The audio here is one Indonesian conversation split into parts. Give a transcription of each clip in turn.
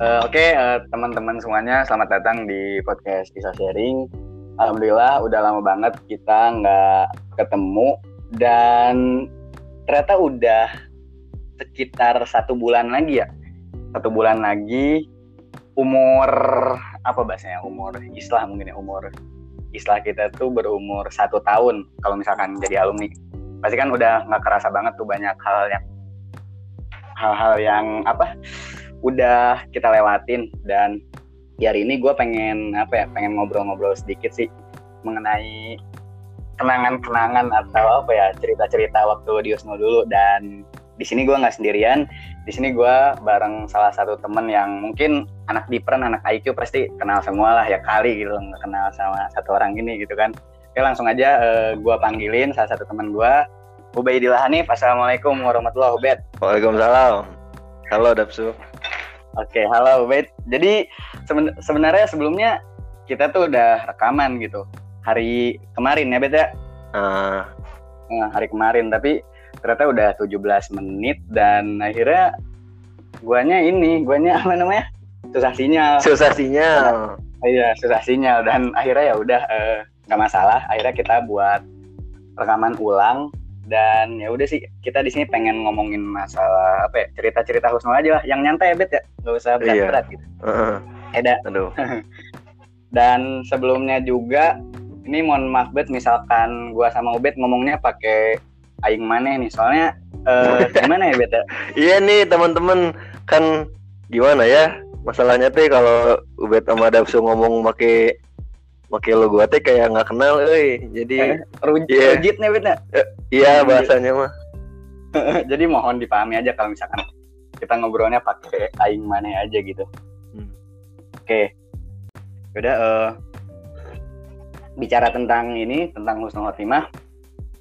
Uh, Oke, okay, uh, teman-teman semuanya, selamat datang di podcast Kisah Sharing. Alhamdulillah, udah lama banget kita nggak ketemu dan ternyata udah sekitar satu bulan lagi ya, satu bulan lagi umur apa bahasanya umur Islah mungkin ya umur Islah kita tuh berumur satu tahun kalau misalkan jadi alumni pasti kan udah nggak kerasa banget tuh banyak hal yang hal-hal yang apa udah kita lewatin. Dan hari ini gue pengen apa ya pengen ngobrol-ngobrol sedikit sih mengenai kenangan-kenangan atau apa ya cerita-cerita waktu di Usno dulu. Dan di sini gue nggak sendirian. Di sini gue bareng salah satu temen yang mungkin anak Dipren anak IQ pasti kenal semua lah ya kali gitu nggak kenal sama satu orang ini gitu kan. Oke langsung aja uh, eh, gue panggilin salah satu teman gue Ubaidillah Hanif Assalamualaikum warahmatullahi wabarakatuh. Waalaikumsalam halo Dapsu Oke, halo Wait. Jadi seben sebenarnya sebelumnya kita tuh udah rekaman gitu. Hari kemarin ya, Bet ya? Uh. Nah, hari kemarin, tapi ternyata udah 17 menit dan akhirnya guanya ini, guanya apa namanya? Susah sinyal. Susah sinyal. Nah, iya, susah sinyal dan akhirnya ya udah eh, nggak uh, masalah. Akhirnya kita buat rekaman ulang dan ya udah sih kita di sini pengen ngomongin masalah apa ya cerita-cerita Husnul aja lah. Yang nyantai ya bet ya. Nggak usah iya. berat-berat iya. gitu uh, Eda aduh. Dan sebelumnya juga ini mohon maaf bet misalkan gua sama Ubed ngomongnya pakai aing mana nih. Soalnya uh, gimana ya bet ya? Iya nih teman-teman. Kan gimana ya masalahnya tuh kalau Ubed sama Dapsu ngomong pakai Oke lo gua teh kayak nggak kenal, eh jadi eh, rujit yeah. rujit nih bener. Eh, iya bahasanya mah. jadi mohon dipahami aja kalau misalkan kita ngobrolnya pakai aing mana aja gitu. Hmm. Oke, okay. udah uh, bicara tentang ini tentang husnul khotimah.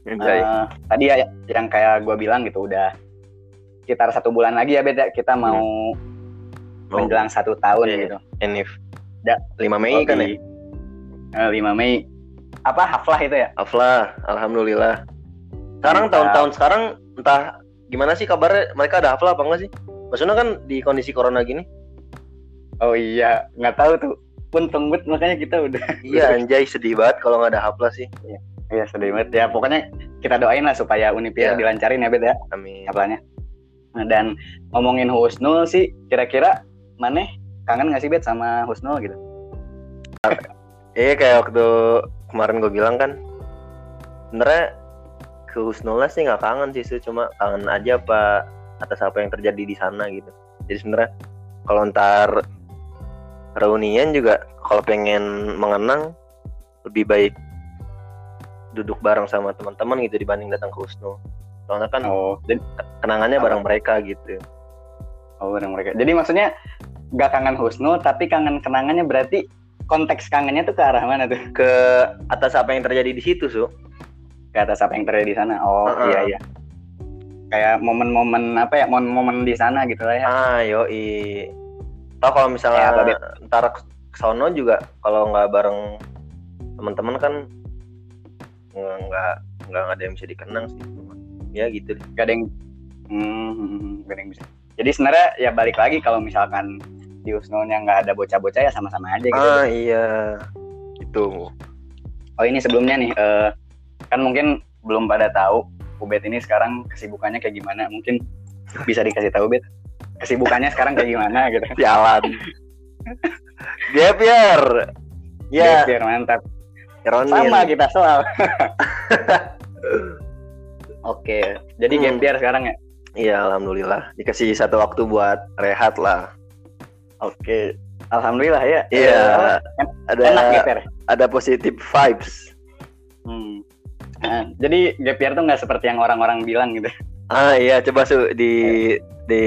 Uh, tadi ya yang kayak gue bilang gitu udah sekitar satu bulan lagi ya beda kita mau hmm. menjelang satu tahun yeah. gitu. Enif. Ya, 5 Mei kan ya? 5 eh, Mei. Apa? Haflah itu ya? Haflah alhamdulillah. Sekarang tahun-tahun sekarang entah gimana sih kabarnya? Mereka ada haflah apa enggak sih? Maksudnya kan di kondisi corona gini. Oh iya nggak tahu tuh. Untung banget makanya kita udah iya anjay sedih banget kalau nggak ada haflah sih. Iya, iya sedih banget. Ya pokoknya kita doain lah supaya Unipir ya. dilancarin ya Bet ya amin. haflahnya. Nah, dan ngomongin Husnul sih kira-kira mana kangen nggak sih Bet sama Husnul gitu Iya kayak waktu kemarin gue bilang kan sebenarnya ke Husnula sih nggak kangen sih cuma kangen aja apa atas apa yang terjadi di sana gitu. Jadi sebenarnya kalau ntar reunian juga kalau pengen mengenang lebih baik duduk bareng sama teman-teman gitu dibanding datang ke Husnul. Soalnya kan oh, kenangannya oh. bareng mereka gitu. Oh bareng mereka. Jadi maksudnya nggak kangen Husnul tapi kangen kenangannya berarti konteks kangennya tuh ke arah mana tuh? Ke atas apa yang terjadi di situ, Su. Ke atas apa yang terjadi di sana. Oh, uh -uh. iya iya. Kayak momen-momen apa ya? Momen-momen di sana gitu lah ya. Ah, yoi. Tau kalau misalnya ya, ntar ke sono juga kalau nggak bareng teman-teman kan nggak nggak ada yang bisa dikenang sih ya gitu. Gak ada yang hmm, hmm, hmm, gak ada yang bisa. Jadi sebenarnya ya balik lagi kalau misalkan di Usnulnya nggak ada bocah-bocah ya sama-sama aja gitu. Ah iya, itu. Oh ini sebelumnya nih, uh, kan mungkin belum pada tahu Ubed ini sekarang kesibukannya kayak gimana? Mungkin bisa dikasih tahu Ubed kesibukannya sekarang kayak gimana gitu. Jalan. Gapir. Ya. Gapir mantap. Ironin. Sama kita soal. Oke, jadi hmm. Sekarang ya? Iya, alhamdulillah. Dikasih satu waktu buat rehat lah. Oke, alhamdulillah ya. Iya. Uh, ada enak GPR. Ada positif vibes. Hmm. Nah, jadi GPR tuh nggak seperti yang orang-orang bilang gitu. Ah iya, coba su di di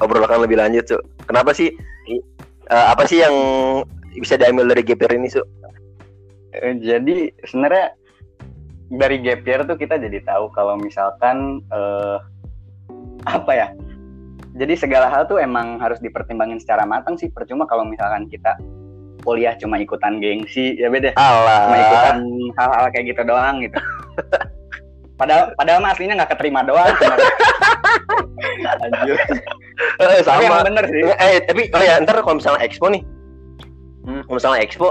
obrolkan lebih lanjut su. Kenapa sih? Uh, apa sih yang bisa diambil dari GPR ini su? Uh, jadi sebenarnya dari GPR tuh kita jadi tahu kalau misalkan uh, apa ya jadi segala hal tuh emang harus dipertimbangin secara matang sih percuma kalau misalkan kita kuliah cuma ikutan gengsi ya beda Allah. cuma ikutan hal-hal kayak gitu doang gitu padahal padahal mah aslinya nggak keterima doang Eh, Tapi emang sama bener sih. eh tapi oh ya ntar kalau misalnya expo nih Hmm. kalau misalnya expo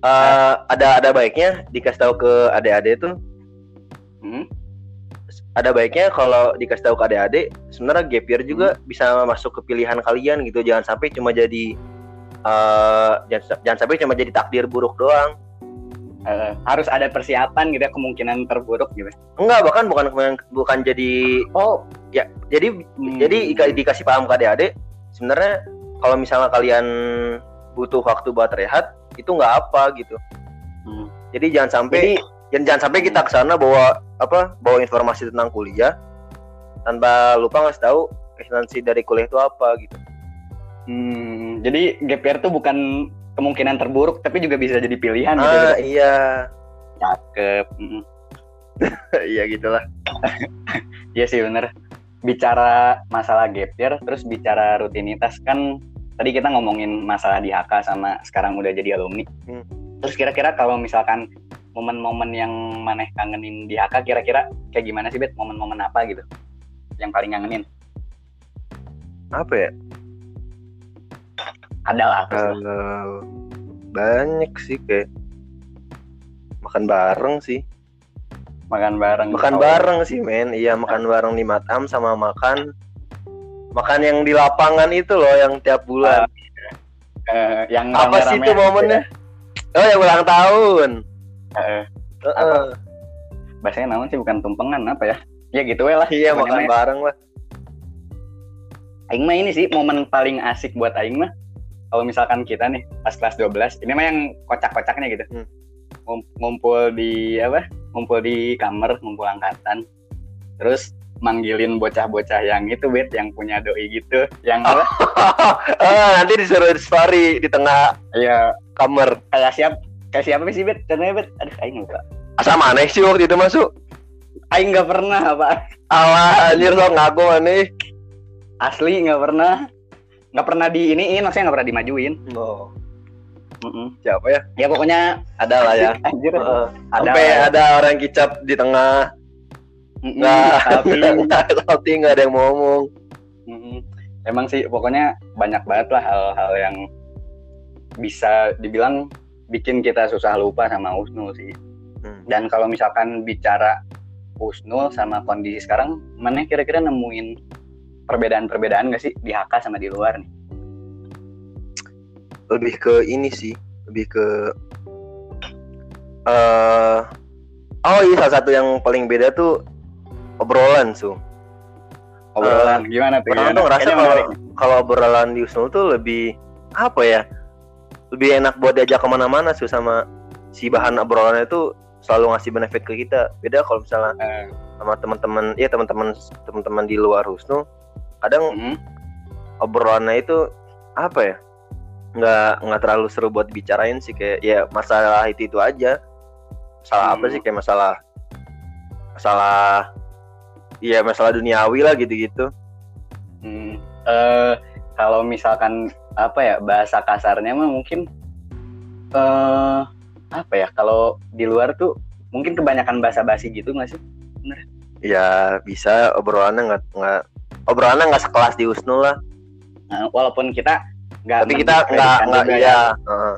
eh, ada ada baiknya dikasih tahu ke adik-adik tuh Hmm. Ada baiknya kalau dikasih tahu ke adik-adik sebenarnya gap year juga bisa masuk ke pilihan kalian gitu jangan sampai cuma jadi eh jangan, jangan sampai cuma jadi takdir buruk doang Eh, harus ada persiapan gitu ya kemungkinan terburuk gitu. enggak bahkan bukan bukan, jadi Oh, ya jadi Hmm. jadi ika- dikasih paham ke adik-adik sebenarnya kalau misalnya kalian butuh waktu buat rehat itu nggak apa gitu Hmm. jadi jangan sampai Jadi jangan, jangan sampai kita ke sana bawa apa bawa informasi tentang kuliah tanpa lupa ngasih tahu esensi dari kuliah itu apa gitu hmm, jadi gap year tuh bukan kemungkinan terburuk tapi juga bisa jadi pilihan gitu. ah gitu. iya Cakep. Mm. iya gitulah Iya sih bener. Bicara masalah gap year, terus bicara rutinitas kan tadi kita ngomongin masalah di HK sama sekarang udah jadi alumni. Hmm. Terus kira-kira kalau misalkan momen-momen yang maneh kangenin di HK kira-kira kayak gimana sih Bet? Momen-momen apa gitu? Yang paling ngangenin? apa ya Ada lah. kalau banyak sih kayak makan bareng sih makan bareng. makan bareng sih men iya makan bareng di Matam sama makan makan yang di lapangan itu loh yang tiap bulan eh, yang apa sih itu momennya oh yang ulang tahun Eh, bahasanya namun sih bukan tumpengan apa ya? Ya gitu we lah. iya makan bareng lah. Aing mah ini sih momen paling asik buat Aing mah. Kalau misalkan kita nih pas kelas 12 ini mah yang kocak-kocaknya gitu. Hmm. Ngum- ngumpul di apa? Ngumpul di kamar ngumpul angkatan. Terus manggilin bocah-bocah yang itu bet yang punya doi gitu yang apa? Ah, nanti disuruh story di tengah ya kamar. Kayak siap kayak siapa sih bet contohnya bet aduh Aing lupa. Asal mana sih waktu itu masuk Aing nggak pernah apa alah anjir sok ngaku nih asli nggak pernah. Nggak pernah di iniin maksudnya nggak pernah dimajuin. Oh. Mm-mm. siapa ya? Ya pokoknya ada lah ya. Anjir. Heeh. ada sampai ada orang kicap di tengah. Nggak tapi tapi nggak ada yang mau ngomong. Mm-mm. Emang sih pokoknya banyak banget lah hal-hal yang bisa dibilang bikin kita susah lupa sama Husnul sih. Hmm. Dan kalau misalkan bicara Husnul sama kondisi sekarang, mana kira-kira nemuin perbedaan-perbedaan gak sih di HK sama di luar nih? lebih ke ini sih lebih ke eh oh iya salah satu yang paling beda tuh obrolan su Obrolan gimana tuh? orang Gimana? tuh ngerasa Kayaknya kalau kalau obrolan di Usnul tuh lebih apa ya lebih enak buat diajak ke mana-mana sih sama si bahan obrolannya itu selalu ngasih benefit ke kita. Beda kalau misalnya Eh, sama teman-teman ya teman-teman teman-teman di luar Husnul kadang mm, obrolannya itu apa ya nggak nggak terlalu seru buat dibicarain sih kayak ya masalah itu itu aja. Masalah apa Hmm. sih kayak masalah masalah iya masalah duniawi lah gitu-gitu. Mm. Eh, kalau misalkan apa ya bahasa kasarnya mah mungkin eh apa ya kalau di luar tuh mungkin kebanyakan bahasa basi gitu nggak sih? ya bisa obrolannya nggak nggak obrolannya nggak sekelas di Husnul lah Nah, walaupun kita nggak tapi kita nggak nggak juga iya heeh.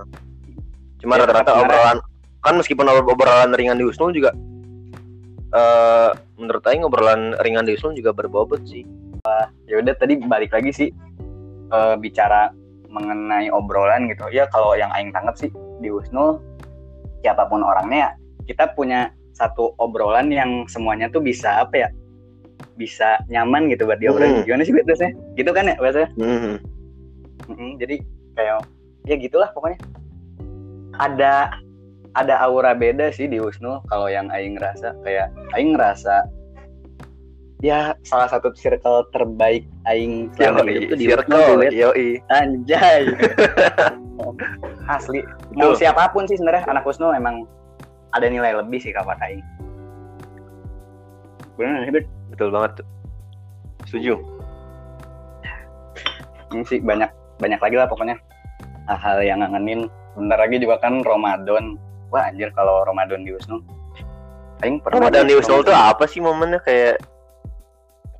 cuma Ya, rata-rata obrolan kan meskipun ob- obrolan ringan di Husnul juga eh menurut Aing obrolan ringan di Husnul juga berbobot sih ya udah tadi balik lagi sih eh, bicara mengenai obrolan gitu. Ya kalau yang aing tangkap sih di Husnul siapa pun orangnya ya, kita punya satu obrolan yang semuanya tuh bisa apa ya? Bisa nyaman gitu buat diobrolin. Hmm. gimana sih biasanya? Gitu kan ya biasanya? Mhm. Mm-mm, jadi kayak ya gitulah pokoknya. Ada ada aura beda sih di Husnul kalau yang Aing ngerasa kayak Aing ngerasa ya salah satu circle terbaik Aing selama Yoi, hidup tuh di circle, yoi. anjay. Asli. Mau siapa pun sih sebenarnya anak Husnul emang ada nilai lebih sih kata Aing. Sih Bet? Betul banget. Tuh. Setuju. ini sih banyak banyak lagi lah pokoknya. Hal-hal yang ngangenin. Bentar lagi juga kan Ramadan. Wah anjir kalau Ramadan di Husnul Aing pernah Ramadan di Husnul tuh apa sih momennya? Kayak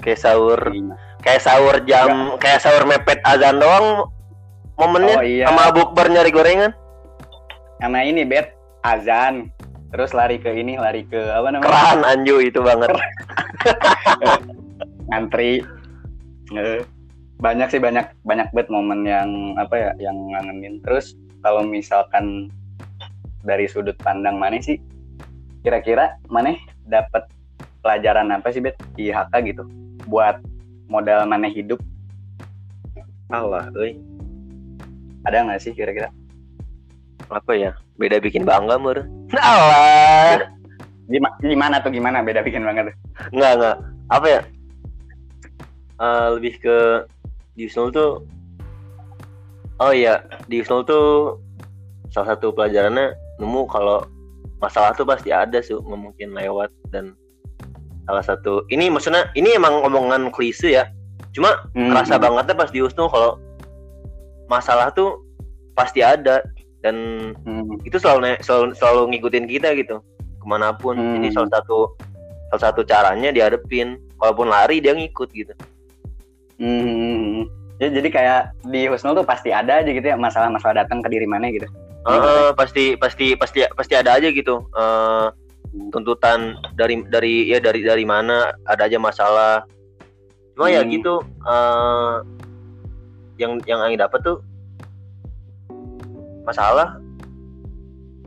kayak sahur. Iya. Kayak sahur jam kayak sahur mepet azan doang momennya Oh, iya. sama bukber nyari gorengan Karena ini bet azan, terus lari ke ini, lari ke apa namanya? keran anju itu banget Ngantri. Banyak sih banyak banyak bet momen yang apa ya yang ngangenin. Terus kalau misalkan dari sudut pandang mana sih kira-kira mana dapat pelajaran apa sih bet di HK gitu buat modal mana hidup? Allah euy ada nggak sih kira-kira? Apa ya? Beda bikin bangga mur. Allah Gima- gimana tuh gimana beda bikin banget nggak nggak. Apa ya? Eh, lebih ke di Husnul tuh oh iya di Husnul tuh salah satu pelajarannya nemu kalau masalah tuh pasti ada sih nggak mungkin lewat dan salah satu ini maksudnya ini emang omongan klise ya cuma Hmm, kerasa hmm. bangetnya pas di Husnul kalau masalah tuh pasti ada dan Hmm. itu selalu selalu, selalu ngikutin kita gitu ke mana pun Hmm. ini salah satu salah satu caranya dihadepin walaupun lari dia ngikut gitu Hmm. Ya, jadi kayak di Husnul tuh pasti ada aja gitu ya masalah-masalah datang ke diri mana gitu. Eh, pasti pasti pasti pasti ada aja gitu eh, tuntutan dari dari ya dari dari mana ada aja masalah cuma ya Hmm. gitu eh, yang yang Aing dapat tuh masalah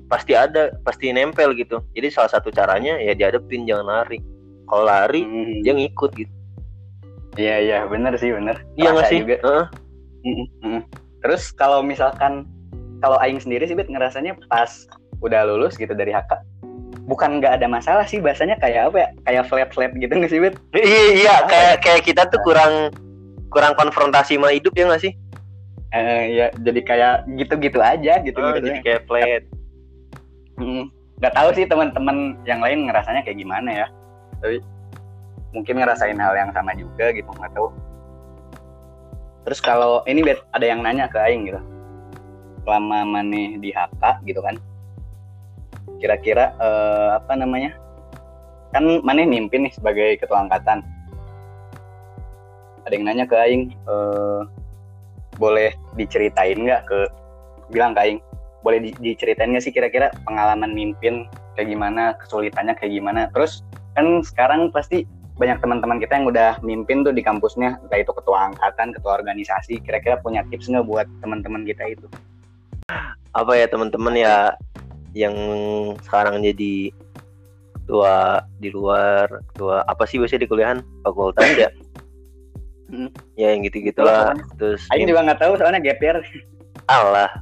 pasti ada pasti nempel gitu jadi salah satu caranya ya dihadepin jangan lari kalau lari Hmm. dia ngikut gitu Iya iya bener sih bener. iya nggak sih juga. Heeh. Mm, mm. Terus kalau misalkan kalau Aing sendiri sih Bet ngerasanya pas udah lulus gitu dari HK bukan nggak ada masalah sih bahasanya kayak apa ya? Kayak flat flat gitu nggak sih Bet? iya iya kayak kayak kita tuh kurang kurang konfrontasi sama hidup ya nggak sih? Eh, ya jadi kayak gitu-gitu aja gitu Ah, gitu. jadi kayak flat. Mm, nggak tahu sih teman-teman yang lain ngerasanya kayak gimana ya. Tapi mungkin ngerasain hal yang sama juga gitu nggak tahu. Terus kalau ini bet ada yang nanya ke Aing gitu. Selama maneh di HK gitu kan kira-kira eh, apa namanya? Kan maneh mimpin nih sebagai ketua angkatan. Ada yang nanya ke Aing eh, boleh diceritain nggak ke bilang ke Aing boleh di- diceritain nggak sih kira-kira pengalaman mimpin kayak gimana kesulitannya kayak gimana? Terus kan sekarang pasti banyak teman-teman kita yang udah mimpin tuh di kampusnya entah itu ketua angkatan ketua organisasi kira-kira punya tips nggak buat teman-teman kita itu? Apa ya teman-teman ya yang sekarang jadi ketua di luar ketua apa sih biasanya di kuliahan fakultas ya Hmm. ya yang gitu gitulah terus Aing juga nggak tahu soalnya year Allah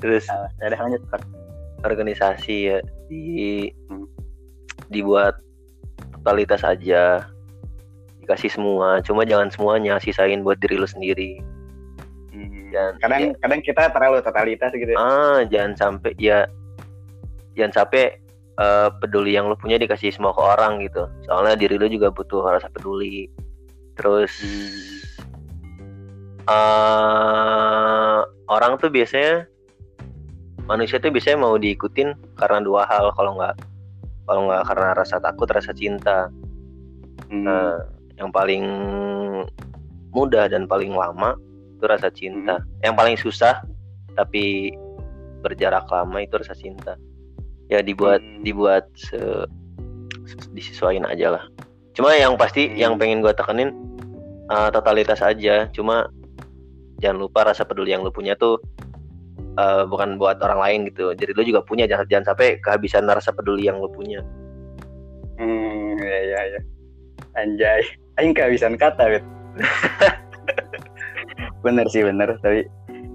terus Salah. Ya lanjut organisasi ya di Hmm. dibuat totalitas aja dikasih semua cuma jangan semuanya sisain buat diri lu sendiri Hmm. Dan- kadang ya. kadang kita terlalu totalitas gitu ya. ah jangan sampai ya jangan sampai eh, peduli yang lu punya dikasih semua ke orang gitu soalnya diri lu juga butuh rasa peduli terus eh, orang tuh biasanya manusia tuh biasanya mau diikutin karena dua hal kalau nggak kalau nggak karena rasa takut rasa cinta Hmm. Nah, yang paling mudah dan paling lama itu rasa cinta. Yang paling susah tapi berjarak lama itu rasa cinta. Ya dibuat Hmm. dibuat se disesuaikan aja lah. Cuma yang pasti Hmm. yang pengen gua tekenin uh, totalitas aja. Cuma jangan lupa rasa peduli yang lu punya tuh uh, bukan buat orang lain gitu. Jadi lu juga punya jangan jangan sampai kehabisan rasa peduli yang lu punya. Hmm, ya ya ya. Anjay, aing kehabisan kata, Bet. bener sih bener, tapi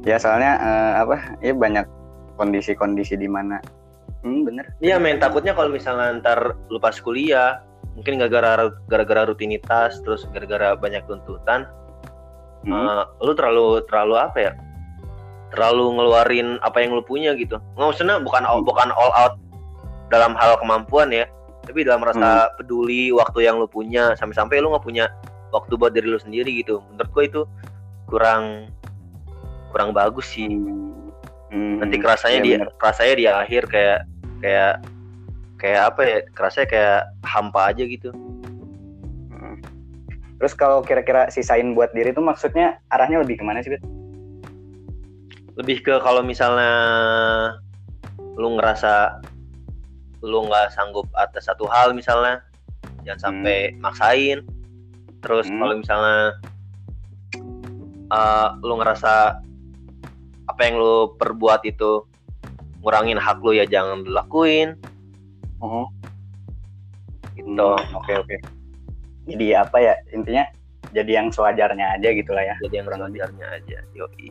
ya soalnya eh, apa? Ya banyak kondisi-kondisi di mana Hmm, bener. Iya men takutnya kalau misalnya ntar lu pas kuliah mungkin gara-gara gara-gara rutinitas terus gara-gara banyak tuntutan Hmm. eh, lu terlalu terlalu apa ya terlalu ngeluarin apa yang lu punya gitu nggak maksudnya bukan all, Hmm. bukan all out dalam hal kemampuan ya tapi dalam rasa peduli waktu yang lu punya sampai-sampai lu nggak punya waktu buat diri lu sendiri gitu menurut gua itu kurang kurang bagus sih Hmm, nanti kerasanya iya di bener. kerasanya di akhir kayak kayak kayak apa ya kerasanya kayak hampa aja gitu Hmm. Terus kalau kira-kira sisain buat diri itu maksudnya arahnya lebih ke mana sih, Bet? lebih ke kalau misalnya lu ngerasa lu nggak sanggup atas satu hal misalnya jangan sampai maksain terus Hmm. kalau misalnya uh, lu ngerasa apa yang lu perbuat itu ngurangin hak lu ya jangan dilakuin Oh, gitu Hmm, oke oke. Jadi apa ya intinya jadi yang sewajarnya aja gitu lah ya. jadi yang kurang lebih. sewajarnya aja yoi.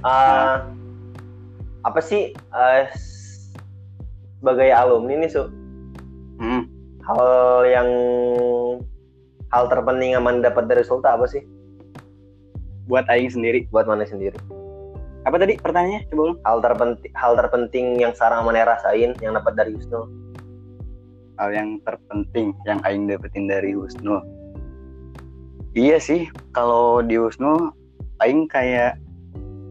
Uh, apa sih uh, sebagai alumni nih su Hmm. hal yang hal terpenting yang mana dapat dari Sulta apa sih Buat aing sendiri. buat mana sendiri Apa tadi pertanyaannya? Coba ulang. hal terpenting hal terpenting yang sekarang mana rasain yang dapat dari Husnul Hal yang terpenting yang aing dapetin dari Husnul. Iya sih, kalau di Husnul aing kayak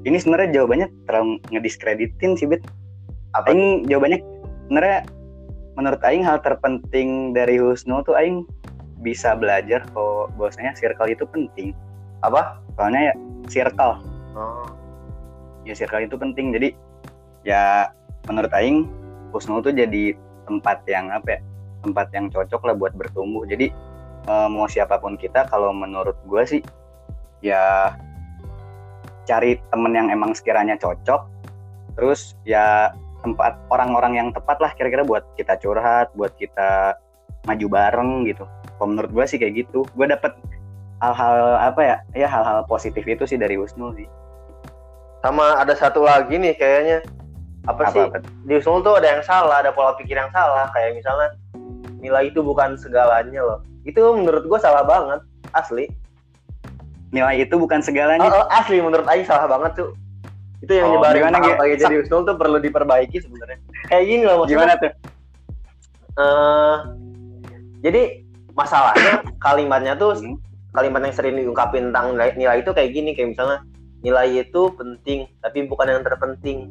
ini sebenarnya jawabannya terlalu ngediskreditin sih, Bet. apa Aing jawabannya sebenarnya menurut aing hal terpenting dari Husnul tuh aing bisa belajar kalau bahwasanya circle itu penting. apa Soalnya ya circle oh, ya circle itu penting. Jadi ya menurut Aing Husnul tuh jadi tempat yang apa ya tempat yang cocok lah buat bertumbuh. Jadi eh, mau siapa pun kita kalau menurut gue sih ya cari temen yang emang sekiranya cocok terus ya tempat orang-orang yang tepat lah kira-kira buat kita curhat buat kita maju bareng gitu. Kalau menurut gue sih kayak gitu. Gue dapet hal-hal apa ya ya hal-hal positif itu sih dari Husnul sih sama ada satu lagi nih kayaknya. Apa, sih? apa, di Husnul tuh ada yang salah ada pola pikir yang salah. Kayak misalnya nilai itu bukan segalanya loh. Itu menurut gua salah banget asli. Nilai itu bukan segalanya. Oh, oh, asli. Menurut Aing salah banget tuh itu yang Oh, nyebarin gimana, kayak jadi Husnul tuh perlu diperbaiki sebenarnya. Kayak gini loh maksudnya. Gimana tuh? Eh, jadi masalahnya kalimatnya tuh Hmm. kalimat yang sering diungkapin tentang nilai, nilai itu kayak gini. Kayak misalnya nilai itu penting tapi bukan yang terpenting.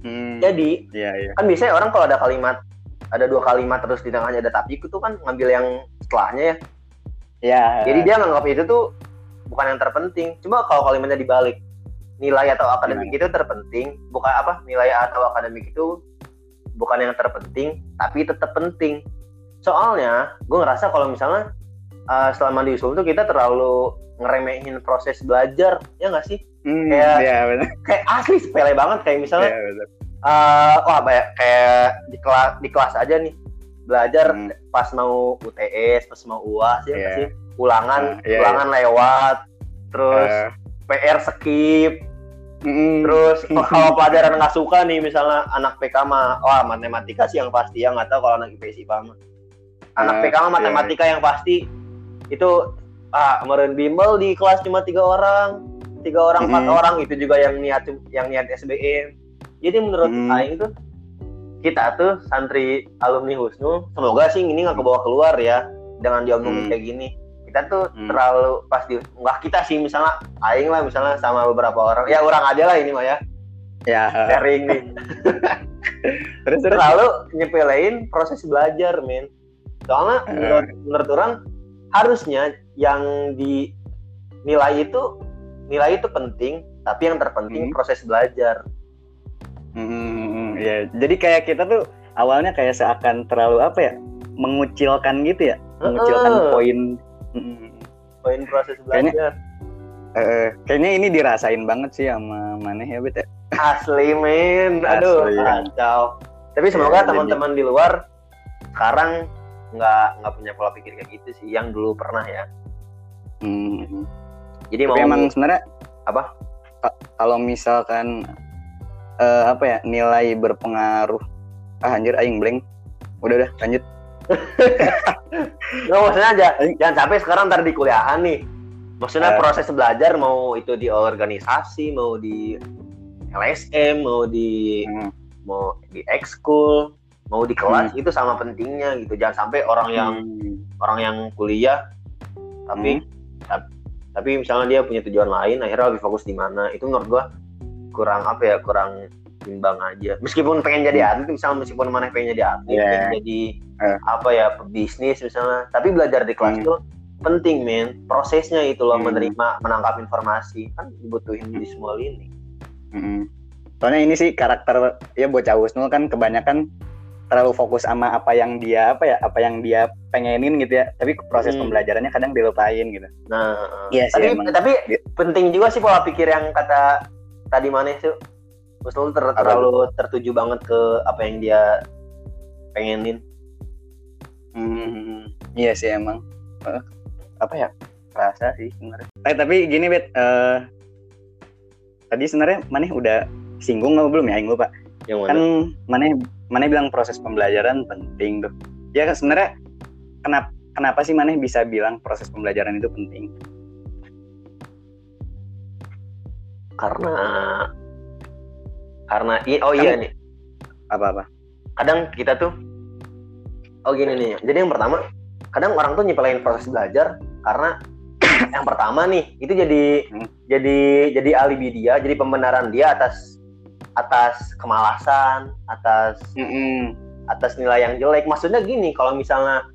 Hmm, jadi iya iya. kan biasanya orang kalau ada kalimat ada dua kalimat terus di tengahnya ada tapi itu kan ngambil yang setelahnya ya. Ya jadi dia nganggap itu tuh bukan yang terpenting. Cuma kalau kalimatnya dibalik nilai atau akademik itu terpenting bukan apa nilai atau akademik itu bukan yang terpenting tapi tetap penting. Soalnya gue ngerasa kalau misalnya uh, selama di usul tuh kita terlalu ngeremehin proses belajar ya nggak sih? Hmm, kayak- iya benar. kayak asli sepele banget kayak misalnya iya benar. eh wah banyak kayak di kelas di kelas aja nih belajar Hmm. pas mau UTS pas mau UAS ya nggak Iya. sih? Ulangan Ah, iya, ulangan lewat terus Eh, PR skip. Mm, terus kalau pelajaran nggak suka nih misalnya anak PK mah wah matematika sih yang pasti ya nggak tahu kalau anak IPS IPA mah anak Ah, PK mah iya. matematika yang pasti itu ah kemarin bimbel di kelas cuma tiga orang tiga orang empat Mm-mm. orang itu juga yang niat yang niat SBM jadi menurut Mm. Aing tuh kita tuh santri alumni Husnul semoga sih ini nggak kebawa keluar ya dengan diomongin Mm. kayak gini kita tuh Mm. terlalu pas di nggak kita sih misalnya Aing lah misalnya sama beberapa orang ya orang aja lah ini mah ya ya sharing nih terus terus terlalu nyepelein proses belajar men soalnya Eh. menurut, menurut orang harusnya yang dinilai itu nilai itu penting tapi yang terpenting Hmm. proses belajar. Hmm, ya jadi kayak kita tuh awalnya kayak seakan terlalu apa ya mengucilkan gitu ya mengucilkan Heeh. poin Mm, poin proses Kayaknya- belajar. Eh, kayaknya ini dirasain banget sih sama Maneh ya Bet ya? Asli men. Aduh Asli. kacau. Tapi semoga Ya, teman-teman di luar sekarang nggak nggak punya pola pikir kayak gitu sih yang dulu pernah ya. Hmm, jadi mau tapi emang sebenarnya apa? ka- kalau misalkan eh, apa ya nilai berpengaruh ah anjir aing blank. Udah dah lanjut. Nggak maksudnya aja jangan sampai sekarang ntar di kuliahan nih. Maksudnya Eh. proses belajar mau itu di organisasi mau di LSM mau di Hmm, mau di ekskul mau di kelas itu sama pentingnya gitu jangan sampai orang yang hmm, orang yang kuliah tapi tap- tapi misalnya dia punya tujuan lain akhirnya lebih fokus di mana itu menurut gua kurang apa ya kurang imbang aja meskipun pengen jadi atlet misalnya meskipun mana pengen jadi atlet Iya. pengen jadi Eh. apa ya pebisnis misalnya tapi belajar di kelas Hmm. tuh penting men prosesnya itu loh Hmm. menerima menangkap informasi kan dibutuhin di semua lini Mm-mm. Soalnya ini sih karakter ya bocah Husnul kan kebanyakan terlalu fokus sama apa yang dia apa ya apa yang dia pengenin gitu ya. Tapi proses Hmm. pembelajarannya kadang dilupain gitu. Nah Iya sih, tapi emang. tapi Iya. penting juga sih pola pikir yang kata tadi mana sih Husnul ter- terlalu tertuju banget ke apa yang dia pengenin. Hmm, iya sih emang. Eh, apa ya? Rasa sih sebenarnya. Eh, tapi gini bet eh, tadi sebenarnya maneh udah singgung nggak belum ya? Aing lupa. Yang kan mana maneh bilang proses pembelajaran penting tuh. Ya kan sebenarnya kenapa kenapa sih maneh bisa bilang proses pembelajaran itu penting? Karena karena i- oh iya Kan- nih. Apa apa kadang kita tuh oh gini nih jadi yang pertama kadang orang tuh nyepelin proses belajar karena yang pertama nih itu jadi Hmm. jadi jadi alibi dia jadi pembenaran dia atas atas kemalasan atas atas nilai yang jelek. Maksudnya gini kalau misalnya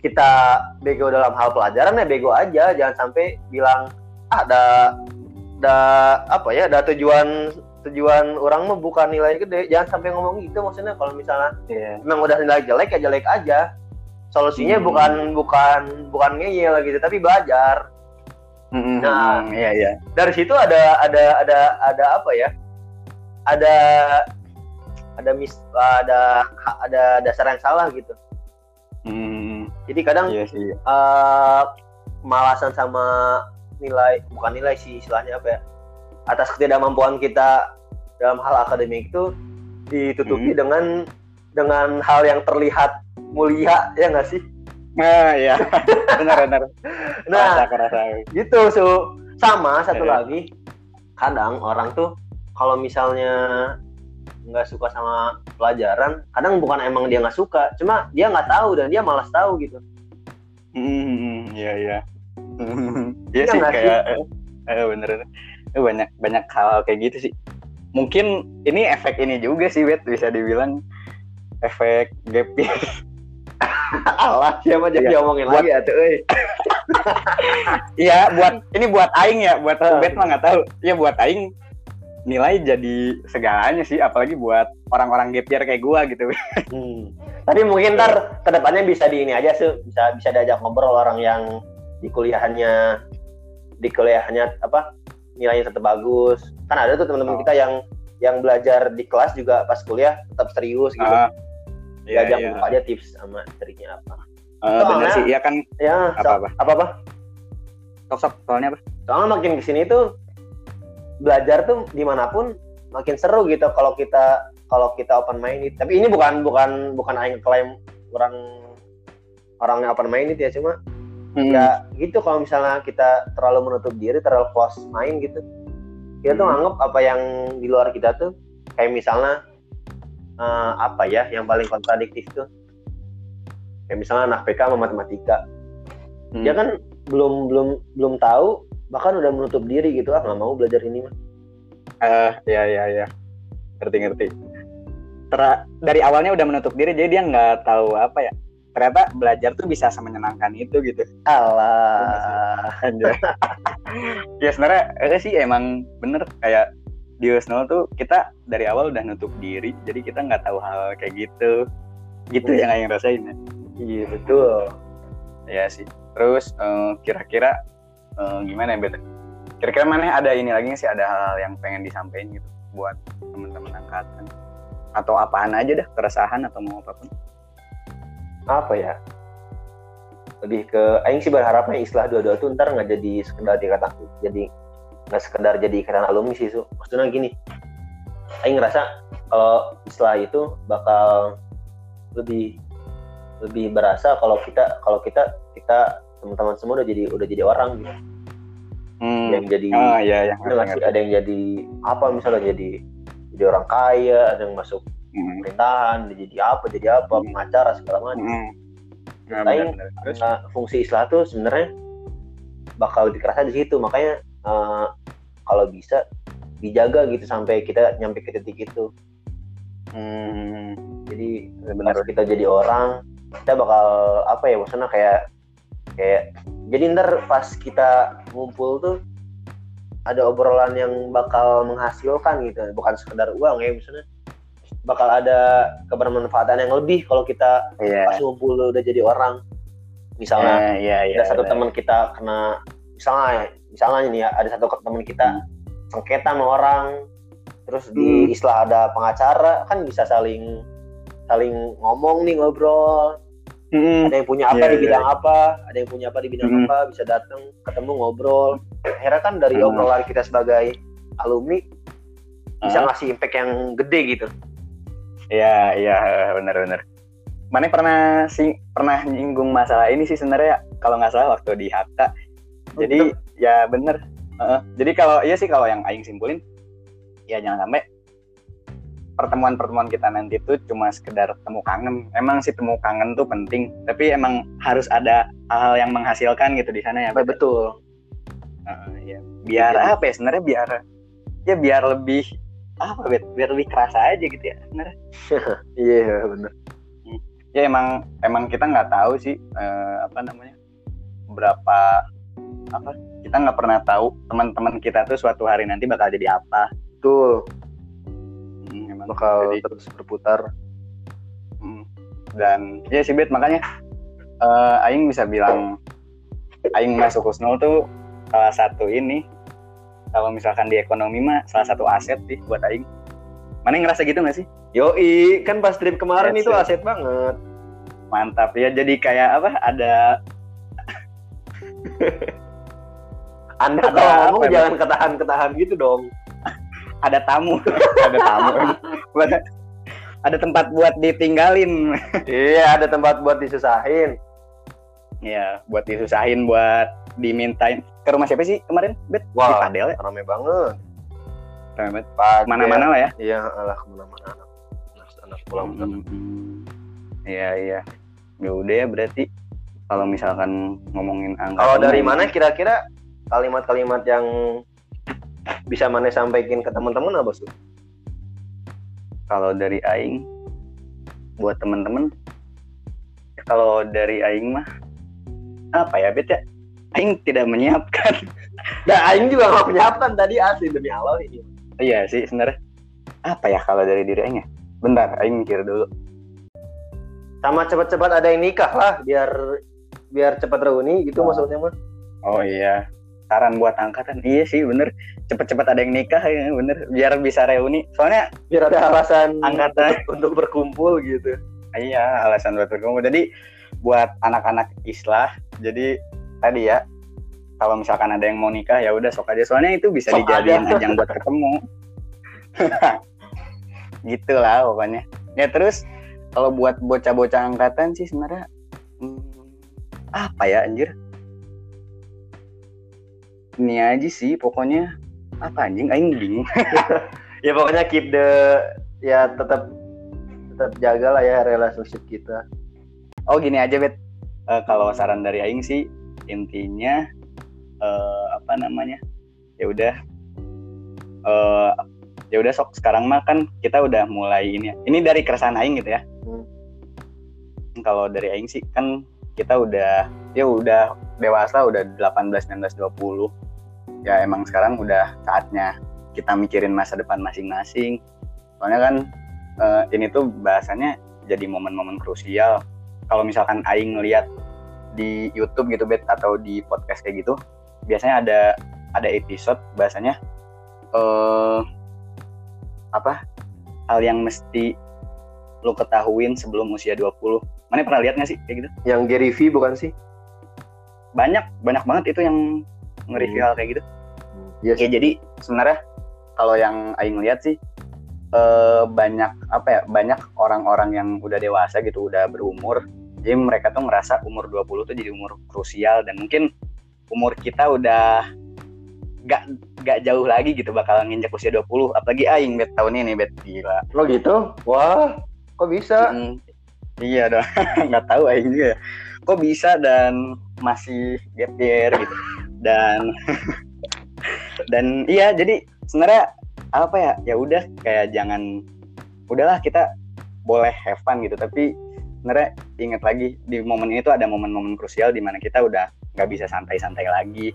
kita bego dalam hal pelajaran ya bego aja. Jangan sampai bilang ah, ada ada apa ya ada tujuan tujuan orang mah bukan nilai gede. Jangan sampai ngomong gitu. Maksudnya kalau misalnya Iya. memang udah nilai jelek ya jelek aja. Solusinya Hmm. bukan bukan bukan ngeyel gitu tapi belajar. Nah. iya iya. dari situ ada ada ada ada apa ya ada ada mis ada ada dasar yang salah gitu. Hmm, jadi kadang iya sih. eh kemalasan sama nilai bukan nilai sih istilahnya apa ya atas ketidakmampuan kita dalam hal akademik itu ditutupi Hmm. dengan dengan hal yang terlihat mulia ya nggak sih? Ah iya. Benar benar. Nah kerasa kerasa. gitu so. Sama satu Iya. lagi kadang orang tuh kalau misalnya nggak suka sama pelajaran kadang bukan emang dia nggak suka cuma dia nggak tahu dan dia malas tahu gitu Hmm, iya iya. Iya Iya sih kayak eh, eh, bener Eh, banyak banyak hal kayak gitu sih. Mungkin ini efek ini juga sih, Bet, bisa dibilang efek gap year. Allah siapa jadi Iya. omongin Buat- lagi atuh euy. Iya, buat ini buat aing ya, buat. Bet mah nggak tahu. Iya buat aing nilai jadi segalanya sih, apalagi buat orang-orang gap year kayak gua gitu. Hmm. Tapi mungkin ntar ke depannya bisa di ini aja sih, bisa bisa diajak ngobrol orang yang di kuliahannya di kuliahannya apa nilainya tetap bagus. Kan ada tuh teman-teman Oh. kita yang yang belajar di kelas juga pas kuliah tetap serius gitu. Iya, diajak iya. ngobrol aja tips sama triknya apa. Eh, bener Soalnya- sih, iya kan Ya, so- Apa-apa? apa-apa. sok-sok soalnya apa? Soalnya makin ke sini tuh belajar tuh di mana pun makin seru gitu kalau kita kalau kita open minded. Tapi ini bukan bukan bukan aing klaim orang orang yang open minded ya cuma Hmm. ya gitu kalau misalnya kita terlalu menutup diri terlalu close mind gitu kita tuh Hmm. nganggap apa yang di luar kita tuh kayak misalnya eh, apa ya yang paling kontradiktif tuh kayak misalnya anak PK sama matematika Hmm. dia kan belum belum belum tahu bahkan udah menutup diri gitu ah nggak mau belajar ini mah Eh, ya ya ya. Ngerti ngerti. Tera- dari awalnya udah menutup diri jadi dia nggak tahu apa ya. Ternyata belajar tuh bisa semenyenangkan itu gitu. alah Anjay. ya sebenarnya sih emang bener kayak di Husnul tuh kita dari awal udah nutup diri jadi kita nggak tahu hal kayak gitu gitu yang yang rasain ya. iya betul ya sih terus eh, kira-kira eh, gimana ya Bet? kira-kira mana ada ini lagi sih? Ada hal-hal yang pengen disampaikan gitu buat teman-teman angkatan? Atau apaan aja dah keresahan atau mau apa pun? Apa ya? Lebih ke Aing sih berharapnya istilah dua-dua tuh ntar nggak jadi sekedar dikata jadi nggak sekedar jadi ikatan alumni sih su. Maksudnya gini Aing ngerasa kalau istilah itu bakal lebih lebih berasa kalau kita kalau kita kita teman-teman semua udah jadi udah jadi orang gitu hmm. yang jadi oh iya ada nggak sih? ada yang jadi apa misalnya jadi jadi orang kaya ada yang masuk Hmm. pemerintahan jadi apa jadi apa Hmm. pengacara segala macam Hmm. Nah, benar-benar. terus Nah, fungsi istilah tuh sebenarnya bakal lebih kerasa di situ makanya eh, kalau bisa dijaga gitu sampai kita nyampe ke titik itu hmm. jadi benar kita jadi orang kita bakal apa ya maksudnya kayak kayak jadi ntar pas kita ngumpul tuh ada obrolan yang bakal menghasilkan gitu bukan sekedar uang ya misalnya bakal ada kebermanfaatan yang lebih kalau kita Iya. pas ngumpul udah jadi orang misalnya Eh, iya, iya. ada satu benar. teman kita kena misalnya misalnya ini ya ada satu teman kita sengketa sama orang terus di Hmm. istilah ada pengacara kan bisa saling saling ngomong nih ngobrol Mm-mm. ada yang punya apa Iya, di iya, bidang apa ada yang punya apa di bidang Hmm. apa bisa datang ketemu ngobrol akhirnya kan dari Hmm. obrolan kita sebagai alumni bisa ngasih impact yang gede gitu Iya, iya, benar-benar. Mana pernah sih pernah nyinggung masalah ini sih sebenarnya kalau nggak salah waktu di HK. Oh, Jadi ya bener. Heeh. jadi kalau iya sih kalau yang Aing simpulin, ya jangan sampai pertemuan-pertemuan kita nanti tuh cuma sekedar temu kangen. Emang sih temu kangen tuh penting, tapi emang harus ada hal-hal yang menghasilkan gitu di sana ya. Bet? betul Heeh, iya. Biar Iya. apa ya sebenarnya biar ya biar lebih apa bet biar lebih kerasa aja gitu ya sebenarnya iya bener ya emang emang kita nggak tahu sih eh, apa namanya berapa apa kita nggak pernah tahu teman-teman kita tuh suatu hari nanti bakal jadi apa emang. Bakal Jadi, terus berputar hmm. dan ya sih bet makanya eh, Aing bisa bilang Aing masuk Husnul tuh salah satu ini kalau misalkan di ekonomi mah salah satu aset sih buat Aing mana ngerasa gitu nggak sih Yoi, kan pas trip kemarin That's itu it. aset banget. mantap ya jadi kayak apa ada Anda Ada kalau ngomong jangan ketahan-ketahan gitu dong. ada tamu ada tamu ada tempat buat ditinggalin. Iya, ada tempat buat disusahin. ya buat disusahin buat dimintain. Ke rumah siapa sih kemarin bet? Di Wah, Padel ya? rame banget. Rame banget. Mana-mana lah ya? Iya, alah ke mana-mana. Anak, anak pulang. Hmm, iya iya. Ya udah ya berarti kalau misalkan ngomongin angka Kalau dari mana kira-kira kalimat-kalimat yang bisa mana sampaikan ke teman-teman apa sih? Kalau dari aing buat temen-temen kalau dari aing mah apa ya bet ya aing tidak menyiapkan Nah, Aing juga nggak menyiapkan tadi asli demi Allah ini. iya sih sebenarnya apa ya kalau dari diri aing ya bentar aing mikir dulu Sama cepat-cepat ada yang nikah lah, biar biar cepat reuni gitu Oh. maksudnya mah. oh iya saran buat angkatan. Iya sih bener. Cepet-cepet ada yang nikah ya bener. Biar bisa reuni. Soalnya Biar ada alasan Angkatan. untuk, untuk berkumpul gitu. iya alasan buat berkumpul. Jadi buat anak-anak islah jadi tadi ya kalau misalkan ada yang mau nikah ya udah sok aja. Soalnya itu bisa Sok dijadiin aja. ajang buat ketemu. Gitulah pokoknya. Ya terus kalau buat bocah-bocah angkatan sih sebenarnya hmm, apa ya anjir ini aja sih pokoknya apa anjing aing bingung Ya pokoknya keep the ya tetap tetap jaga lah ya relationship kita. Oh gini aja bet, Eh, kalau saran dari Aing sih intinya eh, apa namanya ya udah eh, ya udah sok sekarang mah kan kita udah mulai ini ya. Ini dari keresahan Aing gitu ya. Hmm. Kalau dari Aing sih kan kita udah ya udah dewasa udah 18, 19, 20 ya emang sekarang udah saatnya kita mikirin masa depan masing-masing. Soalnya kan eh, ini tuh bahasanya jadi momen-momen krusial kalau misalkan Aing ngeliat di YouTube gitu bet atau di podcast kayak gitu biasanya ada ada episode bahasanya eh apa hal yang mesti lo ketahuin sebelum usia 20 mana pernah lihat nggak sih kayak gitu Yang Gary V bukan sih? banyak banyak banget itu yang nge-review Hmm. hal kayak gitu Iya Oke, jadi sebenarnya kalau yang Aing lihat sih eh, banyak apa ya banyak orang-orang yang udah dewasa gitu udah berumur jadi mereka tuh ngerasa umur 20 tuh jadi umur krusial dan mungkin umur kita udah gak gak jauh lagi gitu bakal nginjak usia 20 apalagi Aing bet tahun ini bet gila Lo gitu? Wah, kok bisa? Mm, iya dong nggak tahu Aing juga ya. kok bisa dan masih gap year gitu dan dan iya jadi sebenarnya apa ya? Ya udah kayak jangan udahlah kita boleh have fun gitu. Tapi sebenarnya inget lagi di momen ini tuh ada momen-momen krusial di mana kita udah nggak bisa santai-santai lagi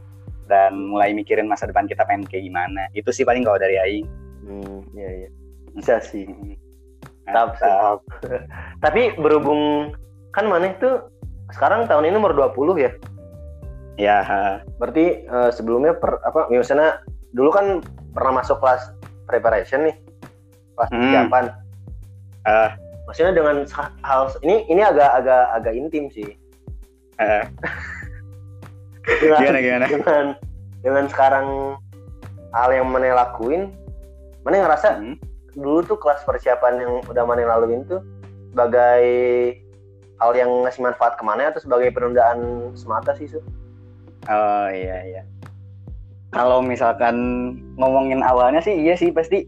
dan mulai mikirin masa depan kita pengen kayak gimana. Itu sih paling kalau dari Aing. Hmm, iya iya. Bisa sih. Mantap. Mantap. tapi berhubung kan mana itu sekarang tahun ini umur 20 ya ya berarti uh, sebelumnya per, apa misalnya dulu kan pernah masuk kelas preparation nih kelas Hmm. persiapan eh maksudnya dengan hal ini ini agak agak agak intim sih eh, dengan, gimana gimana dengan dengan sekarang hal yang mana lakuin mana ngerasa Hmm. dulu tuh kelas persiapan yang udah mana laluin tuh sebagai hal yang ngasih manfaat ke mana atau sebagai penundaan semata sih Su? Oh iya iya. Kalau misalkan ngomongin awalnya sih iya sih pasti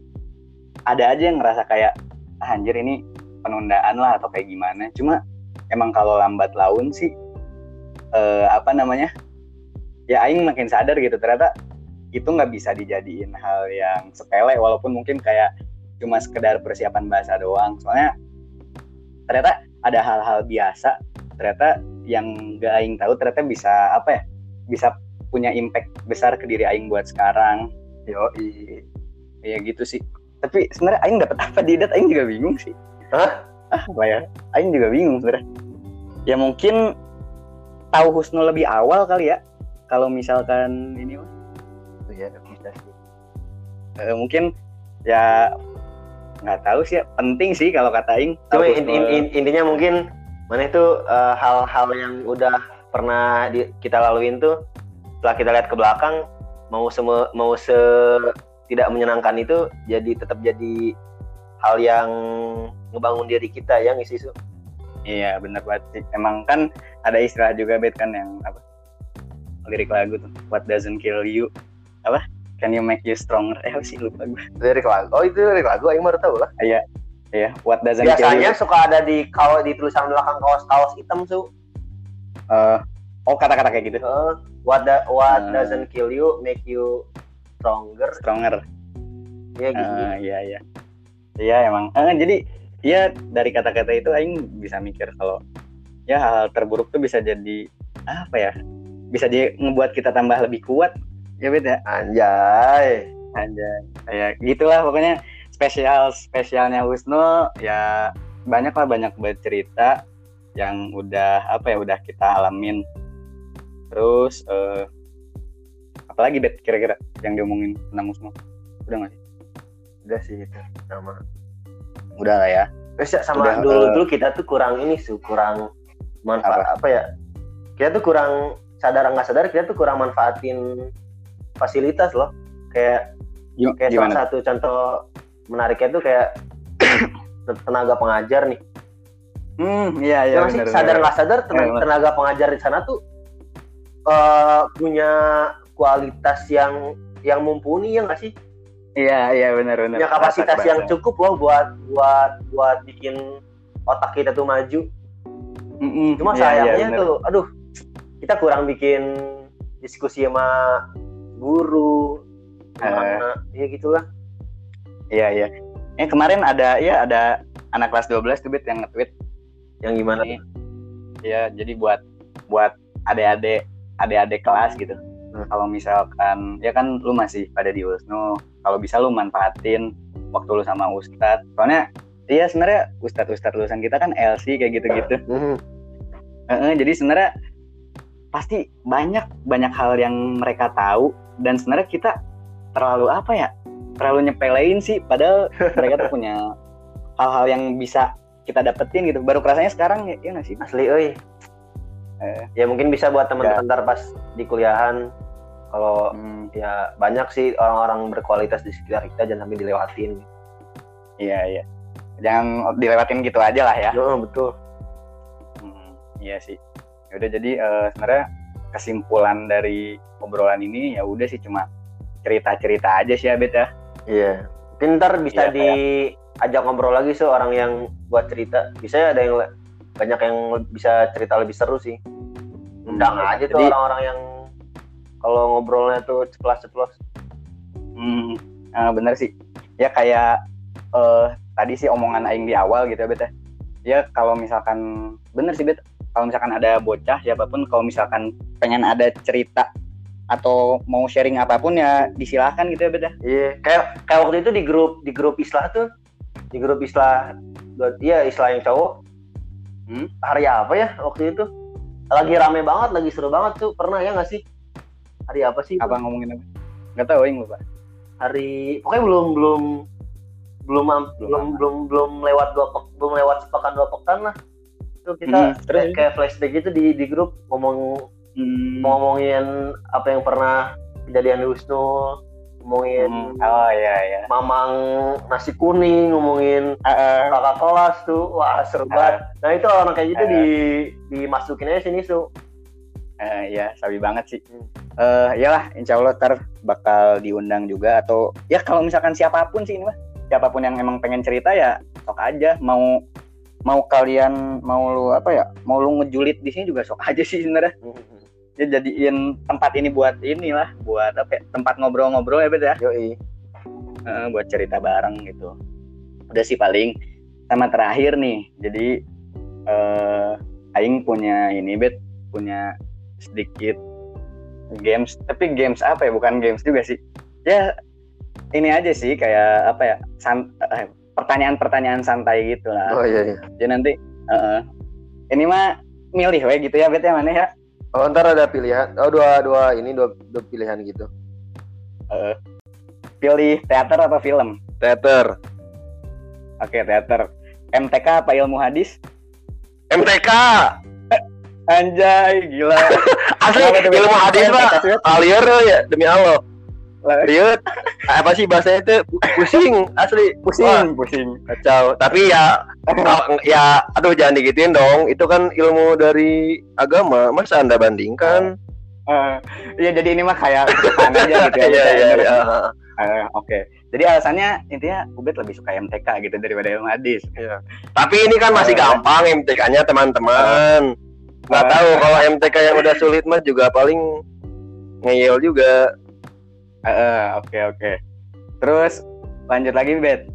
ada aja yang ngerasa kayak ah, anjir ini penundaan lah atau kayak gimana. Cuma emang kalau lambat laun sih eh, apa namanya? Ya aing makin sadar gitu ternyata itu nggak bisa dijadiin hal yang sepele walaupun mungkin kayak cuma sekedar persiapan bahasa doang. Soalnya ternyata ada hal-hal biasa ternyata yang gak aing tahu ternyata bisa apa ya? Bisa punya impact besar ke diri Aing buat sekarang. Yo, iya gitu sih. Tapi sebenarnya Aing dapat apa di dat Aing juga bingung sih. Hah? Ah, apa ya? Aing juga bingung sebenarnya. Ya mungkin tahu Husnul lebih awal kali ya. Kalau misalkan ini mah, Iya bisa sih. eh, mungkin ya nggak tahu sih ya. Penting sih kalau kata Aing. Cuma in- in- in- intinya mungkin mana itu eh, hal-hal yang udah pernah di- kita laluin tuh setelah kita lihat ke belakang mau seme, mau se tidak menyenangkan itu jadi tetap jadi hal yang ngebangun diri kita ya ngisi su. Iya benar banget. Emang kan ada istilah juga bet kan yang apa lirik lagu tuh What doesn't kill you apa Can you make you stronger? Eh sih lupa gue. Lirik lagu. Oh itu lirik lagu yang baru tahu lah. Iya What doesn't kill Biasanya you. suka ada di kaos di tulisan belakang kaos-kaos hitam su. Eh, oh kata-kata kayak gitu. Eh, what da- what Hmm. doesn't kill you make you stronger. Stronger. Ya gitu. Eh, Iya iya. Iya emang. Eh, jadi ya dari kata-kata itu Aing bisa mikir kalau ya hal terburuk tuh bisa jadi apa ya? Bisa jadi ngebuat kita tambah lebih kuat. Ya beda. Anjay. Anjay. Kayak gitulah pokoknya spesial spesialnya Wisnu ya banyak lah banyak bercerita yang udah apa ya udah kita alamin. Terus eh apalagi bet kira-kira yang diomongin tentang Wisnu? Udah nggak sih? Udah sih itu sama. Udah lah ya. Terus ya sama Udah, dulu eh, dulu kita tuh kurang ini su kurang manfaat apa? ya? Kita tuh kurang sadar nggak sadar kita tuh kurang manfaatin fasilitas loh. Kayak Gim- kayak salah satu contoh menariknya tuh kayak tenaga pengajar nih. Hmm, iya iya Ya, masih benar. sadar nggak sadar tenaga, Iya, benar. tenaga pengajar di sana tuh eh, punya kualitas yang yang mumpuni ya nggak sih? Iya iya benar benar. punya kapasitas yang bahasa. cukup loh buat buat buat bikin otak kita tuh maju. Mm-mm, Cuma iya, iya, sayangnya benar. tuh, aduh, kita kurang bikin diskusi sama guru, gimana, ya gitulah. Iya iya. Eh kemarin ada ya ada anak kelas 12 tuh yang nge-tweet Yang gimana? Ya jadi buat buat adik-adik adik-adik kelas gitu. Hmm. Kalau misalkan ya kan lu masih pada di Wisnu, kalau bisa lu manfaatin waktu lu sama Ustadz. Soalnya iya sebenarnya Ustadz-Ustadz lulusan kita kan LC kayak gitu-gitu. Mhm. Heeh, jadi sebenarnya pasti banyak banyak hal yang mereka tahu dan sebenarnya kita terlalu apa ya terlalu nyepelein sih padahal mereka tuh punya hal-hal yang bisa kita dapetin gitu baru kerasanya sekarang ya, ya nggak sih Asli, oi. Eh. Ya mungkin bisa buat teman-teman ntar pas di kuliahan. Kalau Hmm, ya banyak sih orang-orang berkualitas di sekitar kita jangan sampai dilewatin. iya iya jangan dilewatin gitu aja lah ya Oh, betul. Hmm, iya sih ya udah jadi eh, sebenarnya kesimpulan dari obrolan ini ya udah sih cuma cerita-cerita aja sih Bet ya Iya. Mungkin ntar bisa Iya, diajak ngobrol lagi so orang yang buat cerita. Bisa ya ada yang banyak yang bisa cerita lebih seru sih. Undang Hmm, aja tuh orang-orang yang kalau ngobrolnya tuh ceplos-ceplos. Hmm, eh, bener sih. Ya kayak eh tadi sih omongan Aing di awal gitu ya Bet ya. ya kalau misalkan bener sih bet kalau misalkan ada bocah siapa pun kalau misalkan pengen ada cerita atau mau sharing apa pun ya disilahkan gitu ya bet ya Iya, kayak kayak waktu itu di grup di grup Islah tuh di grup Islah iya Islah yang cowok. Hmm? Hari apa ya waktu itu? Lagi rame banget, lagi seru banget tuh. Pernah ya nggak sih? Hari apa sih? itu? apa ngomongin apa nggak tahu yang lupa Hari pokoknya belum belum belum Belum belum belum belum lewat dua pek, belum lewat sepekan dua pekan lah. Itu kita Hmm, terus? kayak, kayak flashback gitu di di grup ngomong Hmm. ngomongin apa yang pernah kejadian di Wisnu, ngomongin Hmm. oh iya iya mamang nasi kuning, ngomongin Ah, ah. kakak kelas tuh, wah seru banget. Nah itu orang kayak gitu Ah. di dimasukin aja sini su. Eh, ya sabi banget sih. Hmm. Eh, iyalah, insya Allah ntar bakal diundang juga atau ya kalau misalkan siapa pun sih ini mah, siapa pun yang emang pengen cerita ya sok aja. Mau mau kalian mau lu apa ya, mau lu ngejulit di sini juga sok aja sih sebenarnya. Ya jadiin tempat ini buat inilah, buat apa? ya, tempat ngobrol-ngobrol ya beda. Yoi. Eh, buat cerita bareng gitu. Udah sih paling sama terakhir nih. Jadi eh aing punya ini bet punya sedikit games, tapi games apa ya? Bukan games juga sih. Ya ini aja sih kayak apa ya? san- eh, pertanyaan-pertanyaan santai gitu lah. Oh iya iya. Jadi nanti eh. ini mah milih we gitu ya bet ya mana ya? Oh ntar ada pilihan. Oh dua dua ini dua, dua pilihan gitu. Eh, pilih teater atau film? Teater. Oke, teater. MTK apa ilmu hadis? MTK. Anjay, gila. Asli ilmu hadis pak. Alier ya demi Allah. Riut. Apa sih bahasanya itu? Pusing asli. Wah, Pusing, pusing. kacau. Tapi ya ya aduh jangan digituin dong. Itu kan ilmu dari agama. Masa Anda bandingkan? Eh, Iya, jadi ini mah kayak aja gitu ya. Iya iya Bener. iya. Eh, Oke. Jadi alasannya intinya Ubed lebih suka MTK gitu daripada ilmu hadis. Tapi ini kan masih Eh. gampang MTK-nya teman-teman. Nggak Eh. tahu kalau MTK yang udah sulit mah juga paling ngeyel juga. Eh, eh, Oke, oke. Terus lanjut lagi, Bet.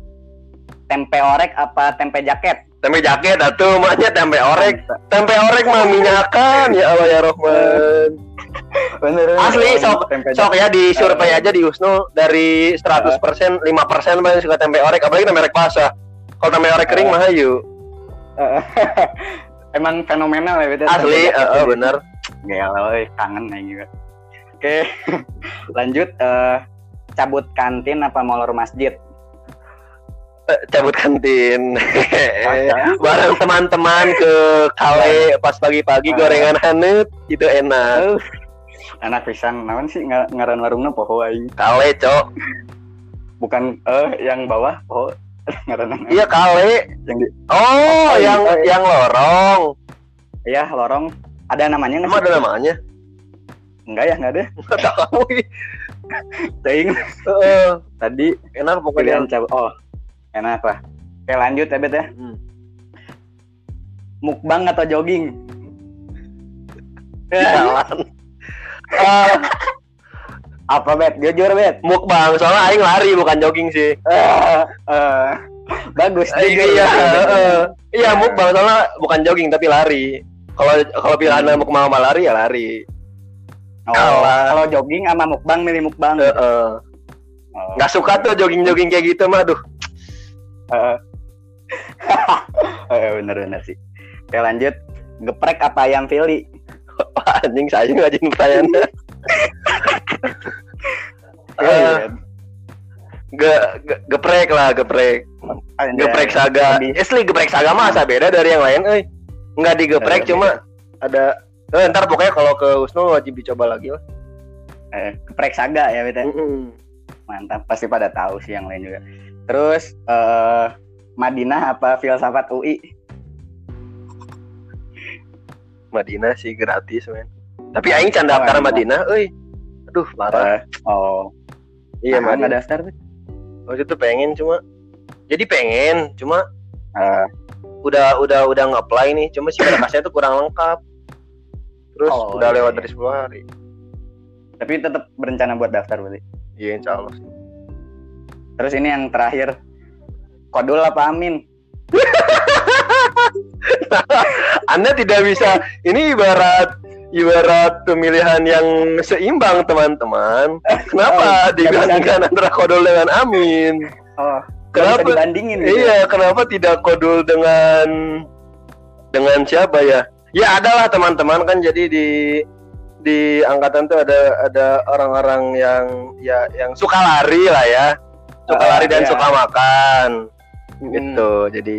Tempe orek apa tempe jaket? Tempe jaket atuh maknya tempe orek. Tempe orek mah minyakan ya Allah ya Rahman. Bener. Asli, sok- tempe Sok ya di survei aja di Husnu dari 100% 5% paling suka tempe orek apalagi tempe orek basah. Kalau tempe orek kering mah. Eh, Emang fenomenal ya, Bet. ya, Asli, heeh, ini. bener. Woy, kangen nih juga. Oke, lanjut. eh, cabut kantin apa molor masjid? Eh, Cabut kantin. Masa? Bareng teman-teman ke kale pas pagi-pagi Ah. gorengan hanet itu enak. Uh, anak pisan, naon sih nga- ngaran warungnya poho aing. Kale, Cok. Bukan eh yang bawah poho ngaran Iya kale. yang di Oh, Oh, yang iya. yang lorong. Iya, lorong. Ada namanya nggak ada namanya? Enggak ya, enggak ada. Tahu. Heeh. tadi Enak pilihan pokoknya. cabut. Oh, enak lah. Oke, lanjut ya, Bet ya. Hmm. Mukbang atau jogging? Jalan. Eh, Apa, Bet? Jujur, Bet. mukbang soalnya aing lari bukan jogging sih. Eh, eh, bagus. Eh, jujur, iya, heeh. iya mukbang soalnya bukan jogging tapi lari. Kalau kalau pilihan mukbang sama lari ya lari. Oh, kalau jogging sama mukbang milih mukbang. Heeh. Oh. Nggak suka tuh jogging jogging kayak gitu mah, aduh. Heeh. Eh, bener-bener sih. Oke lanjut. Geprek apa ayam Philly? Anjing saya ngajin pertanyaannya. Iya, Eh, ge, ge- geprek lah, geprek. Anjay. Geprek saga. Lebih- Asli geprek saga mah asa beda dari yang lain, euy. Enggak digeprek Eh, cuma ada eh, ntar pokoknya kalau ke Wisnu wajib dicoba lagi lah. Eh, geprek saga ya beta. Mm-mm. Mantap. Pasti pada tahu sih yang lain juga. Terus eh Madinah apa filsafat UI? Madinah sih gratis, men. Tapi aing can daftar Oh, Madinah, euy. Aduh, parah. Eh, oh. iya, Nah, Madinah. daftar tuh. Waktu itu pengen cuma jadi pengen, cuma Eh, udah udah udah nge-apply nih, cuma sih berkasnya tuh kurang lengkap. Terus Oh, udah iya, lewat iya. dari 10 hari. tapi tetap berencana buat daftar berarti. Iya, insya Allah. Terus ini yang terakhir. Kodul apa Amin? Anda tidak bisa. Ini ibarat ibarat pemilihan yang seimbang teman-teman. Kenapa Oh, dibandingkan antara kodol dengan Amin? Oh, Kenapa? dibandingin gitu? Iya, kenapa tidak kodol dengan dengan siapa ya? Ya adalah teman-teman kan jadi di di angkatan tuh ada ada orang-orang yang ya yang suka lari lah ya. Suka Ah, lari dan iya. suka makan. Hmm. Gitu. Jadi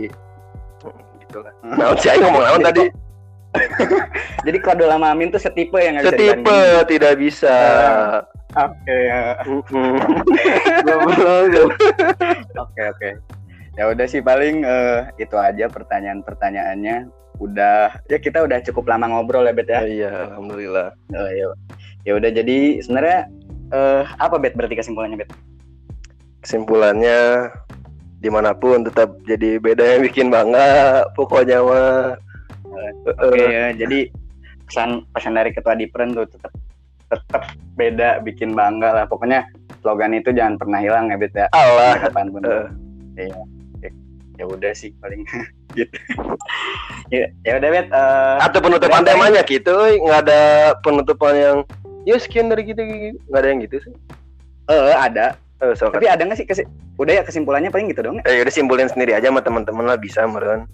gitu lah. Nah, saya ngomong naon tadi? Jadi kode lama Amin tuh setipe yang nggak bisa Setipe dibandingin. tidak bisa. Oke, ya. Oke oke. Ya udah sih paling eh, itu aja pertanyaan-pertanyaannya. Udah ya kita udah cukup lama ngobrol ya Bet ya. Iya, alhamdulillah. Oh, ya. Ya udah jadi sebenarnya eh, apa Bet berarti kesimpulannya Bet? Kesimpulannya di mana pun tetap jadi beda yang bikin bangga. Pokoknya mah. Oke ya, jadi pesan pesan dari ketua Dipren tuh tetap tetap beda bikin bangga lah. Pokoknya slogan itu jangan pernah hilang ya Bet ya. Allah. Kapan pun. Eh. Iya. Ya- Ya udah sih paling gitu. ya ya udah Bet. eh, Atau penutupan Berapa temanya gitu, nggak ada penutupan yang ya sekian dari gitu, gitu. nggak ada yang gitu sih. eh, ada. Eh, so, Tapi ada nggak sih kesi udah ya kesimpulannya paling gitu dong ya? eh, udah simpulin sendiri aja sama teman-teman lah bisa meren.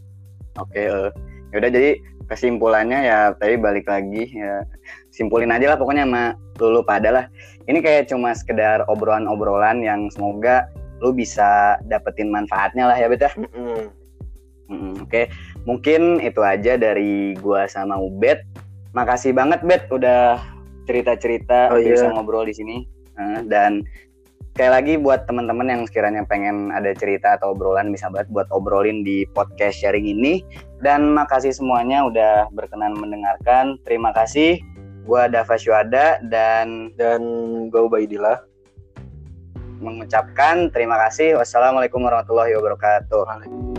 Oke, eh. ya udah jadi kesimpulannya ya tadi balik lagi ya simpulin aja lah pokoknya sama lulu pada lah. Ini kayak cuma sekedar obrolan-obrolan yang semoga lu bisa dapetin manfaatnya lah ya Bet ya. Mm-mm. Mm, Oke, mungkin itu aja dari gua sama Ubed. Makasih banget Bet udah cerita-cerita Oh, bisa iya. ngobrol di sini. Eh, dan sekali lagi buat teman-teman yang sekiranya pengen ada cerita atau obrolan bisa banget buat obrolin di podcast sharing ini. Dan makasih semuanya udah berkenan mendengarkan. Terima kasih. Gua Dava Syuada dan Dan gue Ubaidillah. Mengucapkan terima kasih. Wassalamualaikum warahmatullahi wabarakatuh.